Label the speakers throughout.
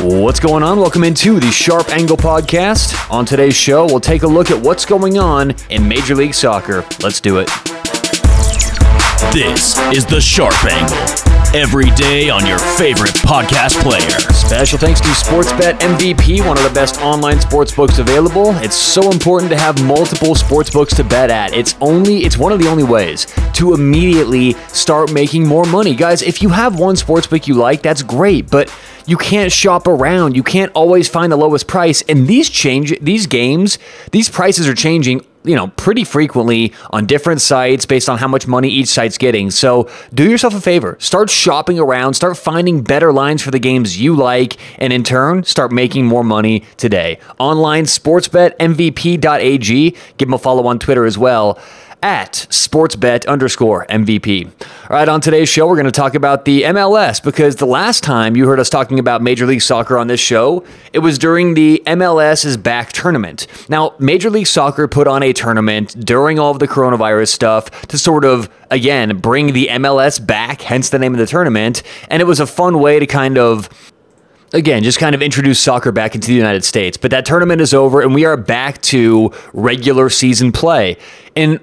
Speaker 1: What's going on? Welcome into the Sharp Angle Podcast. On today's show, we'll take a look at what's going on in Major League Soccer. Let's do it.
Speaker 2: This is the Sharp Angle. Every day on your favorite podcast player.
Speaker 1: Special thanks to Sportsbet MVP, one of the best online sports books available. It's so important to have multiple sports books to bet at. It's only it's one of the only ways to immediately start making more money. Guys, if you have one sports book you like, that's great, but you can't shop around. You can't always find the lowest price. And these change these games, these prices are changing you know pretty frequently on different sites based on how much money each site's getting. So do yourself a favor, start shopping around, start finding better lines for the games you like, and in turn start making more money today. Online sportsbetmvp.ag. Give them a follow on Twitter as well at sportsbet underscore MVP. All right, on today's show, we're going to talk about the MLS because the last time you heard us talking about Major League Soccer on this show, it was during the MLS is Back tournament. Now, Major League Soccer put on a tournament during all of the coronavirus stuff to sort of, again, bring the MLS back, hence the name of the tournament. And it was a fun way to kind of again, just kind of introduce soccer back into the United States. But that tournament is over and we are back to regular season play. And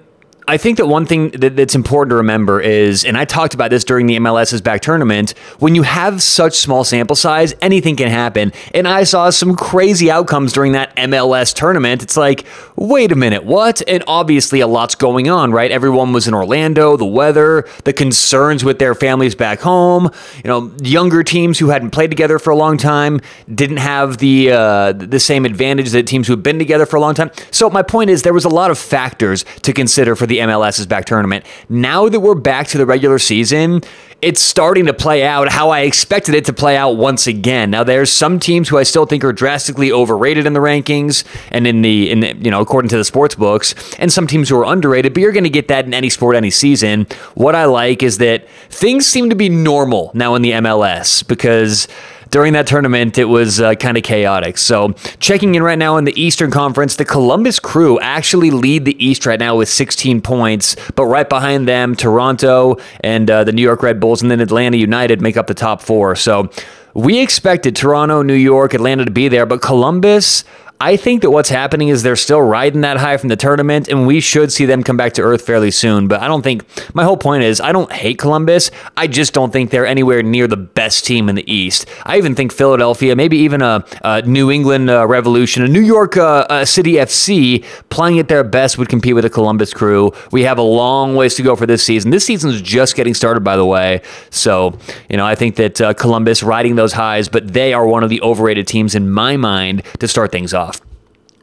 Speaker 1: I think that one thing that, that's important to remember is, and I talked about this during the MLS is Back tournament, when you have such small sample size, anything can happen. And I saw some crazy outcomes during that MLS tournament. It's like, wait a minute, what? And obviously, a lot's going on, right? Everyone was in Orlando, the weather, the concerns with their families back home. You know, younger teams who hadn't played together for a long time didn't have the uh, the same advantage that teams who had been together for a long time. So my point is, there was a lot of factors to consider for the the MLS is Back tournament. Now that we're back to the regular season, it's starting to play out how I expected it to play out once again. Now there's some teams who I still think are drastically overrated in the rankings and in the in the, you know according to the sports books, and some teams who are underrated. But you're going to get that in any sport, any season. What I like is that things seem to be normal now in the MLS because during that tournament, it was uh, kind of chaotic. So, checking in right now in the Eastern Conference, the Columbus Crew actually lead the East right now with 16 points, but right behind them, Toronto and uh, the New York Red Bulls and then Atlanta United make up the top four. So, we expected Toronto, New York, Atlanta to be there, but Columbus I think that what's happening is they're still riding that high from the tournament, and we should see them come back to earth fairly soon. But I don't think my whole point is I don't hate Columbus. I just don't think they're anywhere near the best team in the East. I even think Philadelphia, maybe even a, a New England uh, Revolution, a New York uh, City FC, playing at their best would compete with the Columbus crew. We have a long ways to go for this season. This season is just getting started, by the way. So, you know, I think that uh, Columbus riding those highs, but they are one of the overrated teams in my mind to start things off.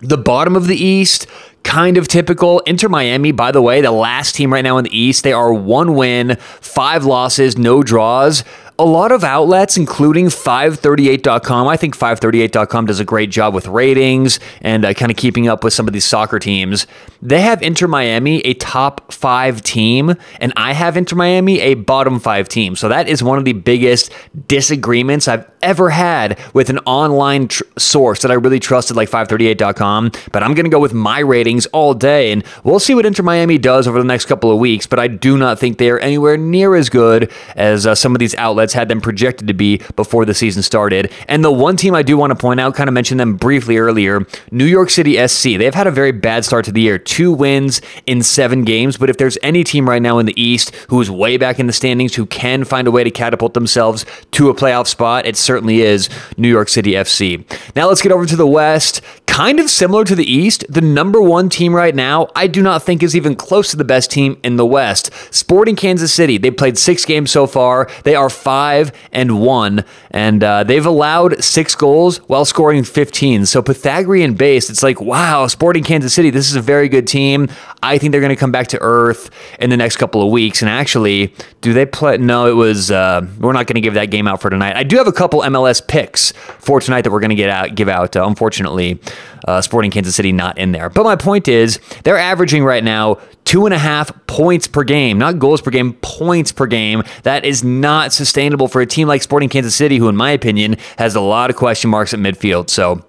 Speaker 1: The bottom of the East, kind of typical. Inter Miami, by the way, the last team right now in the East, they are one win, five losses, no draws a lot of outlets, including 538.com, I think 538.com does a great job with ratings and uh, kind of keeping up with some of these soccer teams. They have Inter Miami a top five team, and I have Inter Miami a bottom five team. So that is one of the biggest disagreements I've ever had with an online tr- source that I really trusted, like 538.com. But I'm going to go with my ratings all day, and we'll see what Inter Miami does over the next couple of weeks. But I do not think they are anywhere near as good as uh, some of these outlets outlets had them projected to be before the season started. And the one team I do want to point out, kind of mentioned them briefly earlier, New York City SC. They've had a very bad start to the year, two wins in seven games. But if there's any team right now in the East who is way back in the standings, who can find a way to catapult themselves to a playoff spot, it certainly is New York City FC. Now let's get over to the West kind of similar to the East, the number one team right now, I do not think is even close to the best team in the West. Sporting Kansas City, they played six games so far. They are five and one, and uh, they've allowed six goals while scoring 15. So Pythagorean base, it's like, wow, Sporting Kansas City, this is a very good team. I think they're going to come back to earth in the next couple of weeks. And actually, do they play? No, it was. Uh, we're not going to give that game out for tonight. I do have a couple MLS picks for tonight that we're going to get out, give out. Uh, unfortunately, uh, Sporting Kansas City not in there. But my point is, they're averaging right now two and a half points per game, not goals per game, points per game. That is not sustainable for a team like Sporting Kansas City, who, in my opinion, has a lot of question marks at midfield. So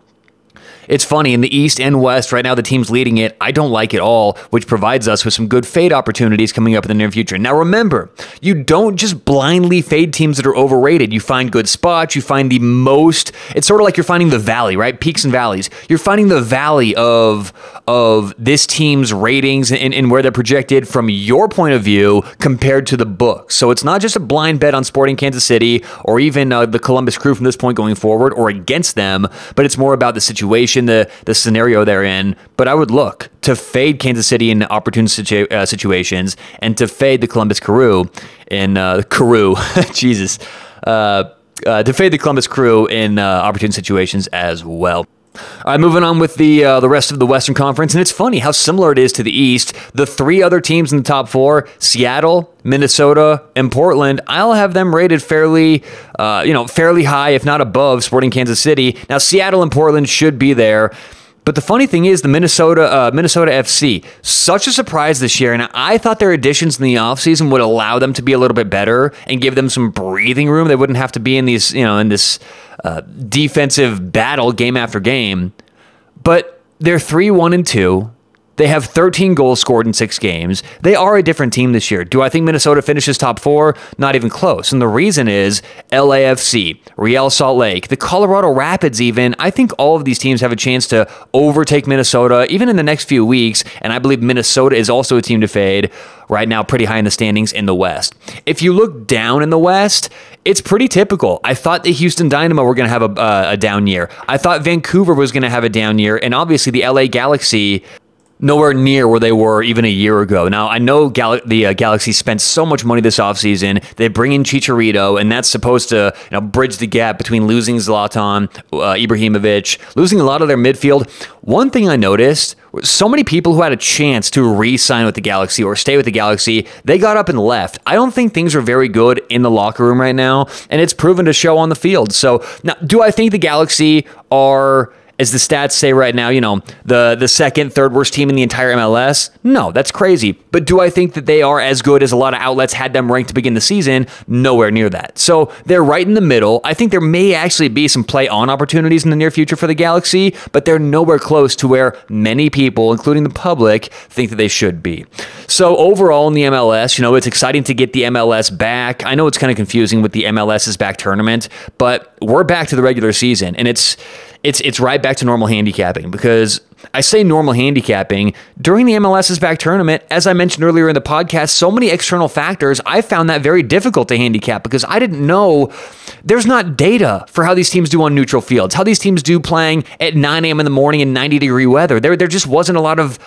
Speaker 1: It's funny in the East and West right now. The teams leading it, I don't like it all, which provides us with some good fade opportunities coming up in the near future. Now, remember, you don't just blindly fade teams that are overrated. You find good spots. You find the most. It's sort of like you're finding the valley, right? Peaks and valleys. You're finding the valley of of this team's ratings and, and where they're projected from your point of view compared to the book. So it's not just a blind bet on Sporting Kansas City or even uh, the Columbus Crew from this point going forward or against them, but it's more about the situation, the the scenario they're in. But I would look to fade Kansas City in opportune uh, situations and to fade the Columbus Crew in uh, Crew, Jesus, uh, uh, to fade the Columbus Crew in uh, opportune situations as well. All right, moving on with the uh, the rest of the Western Conference, and it's funny how similar it is to the East. The three other teams in the top four: Seattle, Minnesota, and Portland. I'll have them rated fairly, uh, you know, fairly high, if not above Sporting Kansas City. Now, Seattle and Portland should be there. But the funny thing is, the Minnesota uh, Minnesota FC, such a surprise this year. And I thought their additions in the offseason would allow them to be a little bit better and give them some breathing room. They wouldn't have to be in these, you know, in this uh, defensive battle game after game. But they're 3 1 and 2. They have 13 goals scored in six games. They are a different team this year. Do I think Minnesota finishes top four? Not even close. And the reason is LAFC, Real Salt Lake, the Colorado Rapids, even. I think all of these teams have a chance to overtake Minnesota even in the next few weeks. And I believe Minnesota is also a team to fade right now, pretty high in the standings in the West. If you look down in the West, it's pretty typical. I thought the Houston Dynamo were going to have a, uh, a down year. I thought Vancouver was going to have a down year. And obviously, the LA Galaxy nowhere near where they were even a year ago. Now, I know Gal- the uh, Galaxy spent so much money this offseason. They bring in Chicharito, and that's supposed to you know, bridge the gap between losing Zlatan, uh, Ibrahimovic, losing a lot of their midfield. One thing I noticed so many people who had a chance to re sign with the Galaxy or stay with the Galaxy, they got up and left. I don't think things are very good in the locker room right now, and it's proven to show on the field. So, now, do I think the Galaxy are as the stats say right now, you know, the the second, third worst team in the entire MLS? No, that's crazy. But do I think that they are as good as a lot of outlets had them ranked to begin the season? Nowhere near that. So they're right in the middle. I think there may actually be some play on opportunities in the near future for the Galaxy, but they're nowhere close to where many people, including the public, think that they should be. So overall in the MLS, you know, it's exciting to get the MLS back. I know it's kind of confusing with the MLS is Back tournament, but we're back to the regular season and it's it's it's right back to normal handicapping because I say normal handicapping during the MLS is Back tournament. As I mentioned earlier in the podcast, so many external factors. I found that very difficult to handicap because I didn't know there's not data for how these teams do on neutral fields, how these teams do playing at 9 a.m. in the morning in 90 degree weather. There, there just wasn't a lot of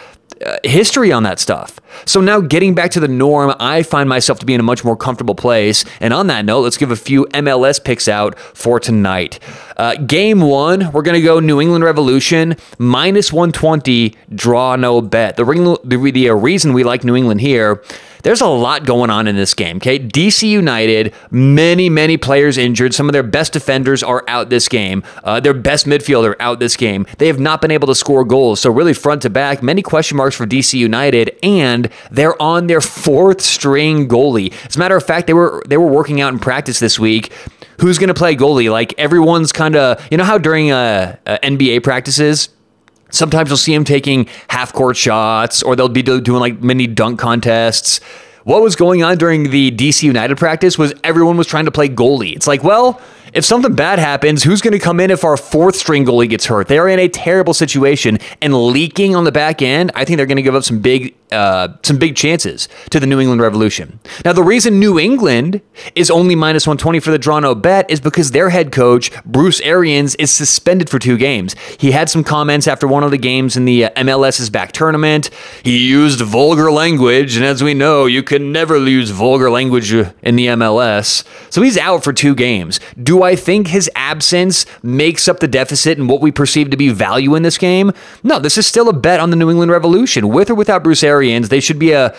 Speaker 1: uh, history on that stuff. So now getting back to the norm, I find myself to be in a much more comfortable place. And on that note, let's give a few MLS picks out for tonight. Uh, game one, we're going to go New England Revolution minus 120, draw no bet. The, the, the reason we like New England here there's a lot going on in this game. Okay, DC United, many many players injured. Some of their best defenders are out this game. Uh, their best midfielder out this game. They have not been able to score goals. So really front to back, many question marks for DC United, and they're on their fourth string goalie. As a matter of fact, they were they were working out in practice this week who's going to play goalie. Like everyone's kind of, you know how during uh, uh, NBA practices, Sometimes you'll see him taking half court shots, or they'll be doing like mini dunk contests. What was going on during the DC United practice was everyone was trying to play goalie. It's like, well, if something bad happens, who's going to come in if our fourth string goalie gets hurt? They're in a terrible situation and leaking on the back end. I think they're going to give up some big, uh, some big chances to the New England Revolution. Now, the reason New England is only minus 120 for the draw no bet is because their head coach Bruce Arena is suspended for two games. He had some comments after one of the games in the uh, MLS is Back tournament. He used vulgar language, and as we know, you can never use vulgar language in the MLS. So he's out for two games. Do do I think his absence makes up the deficit in what we perceive to be value in this game? No, this is still a bet on the New England Revolution. With or without Bruce Arena, they should be a,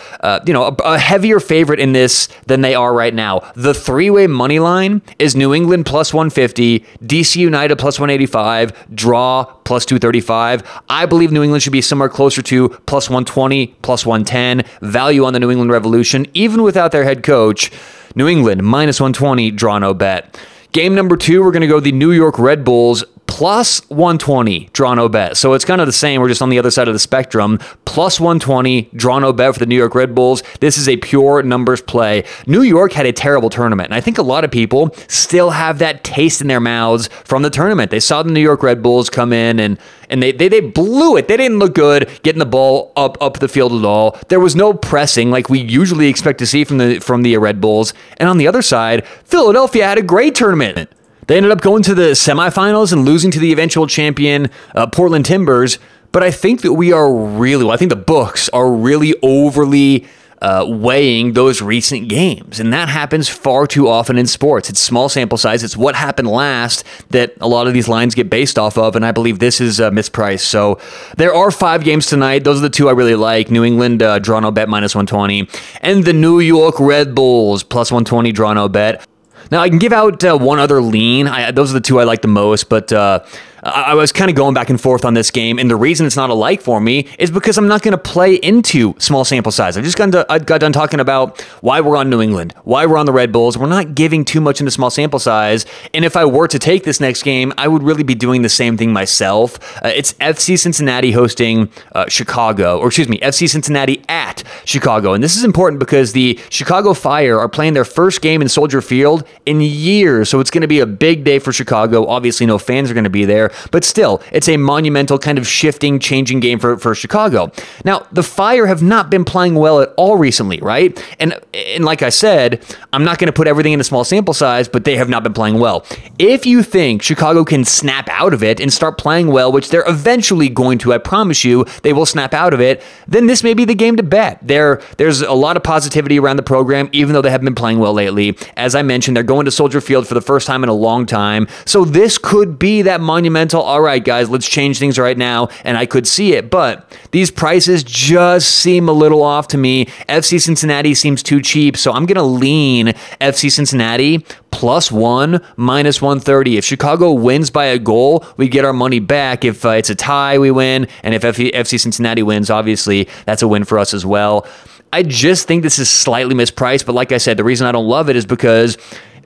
Speaker 1: you know a, a heavier favorite in this than they are right now. The three-way money line is New England plus 150, DC United plus 185, draw plus 235. I believe New England should be somewhere closer to plus 120, plus 110. Value on the New England Revolution, even without their head coach. New England minus 120, draw no bet. Game number two, we're going to go the New York Red Bulls plus 120 draw no bet. So it's kind of the same. We're just on the other side of the spectrum. Plus 120 draw no bet for the New York Red Bulls. This is a pure numbers play. New York had a terrible tournament, and I think a lot of people still have that taste in their mouths from the tournament. They saw the New York Red Bulls come in and and they, they, they blew it. They didn't look good getting the ball up up the field at all. There was no pressing like we usually expect to see from the from the Red Bulls. And on the other side, Philadelphia had a great tournament. They ended up going to the semifinals and losing to the eventual champion, uh, Portland Timbers. But I think that we are really, well, I think the books are really overly uh, weighing those recent games. And that happens far too often in sports. It's small sample size. It's what happened last that a lot of these lines get based off of. And I believe this is uh, mispriced. So there are five games tonight. Those are the two I really like New England uh, draw no bet minus 120, and the New York Red Bulls plus 120 draw no bet. Now I can give out uh, one other lean. I, those are the two I like the most, but uh, I was kind of going back and forth on this game, and the reason it's not a like for me is because I'm not going to play into small sample size. I just got, I got done talking about why we're on New England, why we're on the Red Bulls. We're not giving too much into small sample size, and if I were to take this next game, I would really be doing the same thing myself. Uh, it's FC Cincinnati hosting uh, Chicago, or excuse me, FC Cincinnati at Chicago, and this is important because the Chicago Fire are playing their first game in Soldier Field in years, so it's going to be a big day for Chicago. Obviously, no fans are going to be there. But still, it's a monumental kind of shifting, changing game for, for Chicago. Now, the Fire have not been playing well at all recently, right? And and like I said, I'm not going to put everything in a small sample size, but they have not been playing well. If you think Chicago can snap out of it and start playing well, which they're eventually going to, I promise you, they will snap out of it, then this may be the game to bet. There, there's a lot of positivity around the program, even though they haven't been playing well lately. As I mentioned, they're going to Soldier Field for the first time in a long time. So this could be that monumental all right, guys, let's change things right now. And I could see it. But these prices just seem a little off to me. FC Cincinnati seems too cheap. So I'm going to lean FC Cincinnati plus one, minus 130. If Chicago wins by a goal, we get our money back. If uh, it's a tie, we win. And if FC Cincinnati wins, obviously, that's a win for us as well. I just think this is slightly mispriced, but like I said, the reason I don't love it is because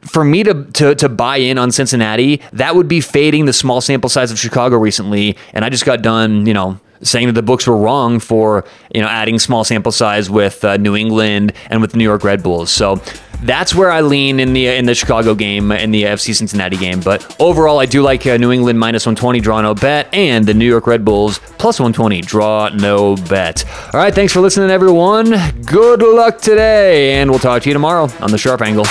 Speaker 1: for me to, to to buy in on Cincinnati, that would be fading the small sample size of Chicago recently. And I just got done, you know, saying that the books were wrong for you know adding small sample size with uh, New England and with the New York Red Bulls. So that's where I lean in the in the Chicago game in the FC Cincinnati game. But overall, I do like uh, New England minus 120 draw no bet and the New York Red Bulls plus 120 draw no bet. All right, thanks for listening, everyone. Good luck today, and we'll talk to you tomorrow on the Sharp Angle.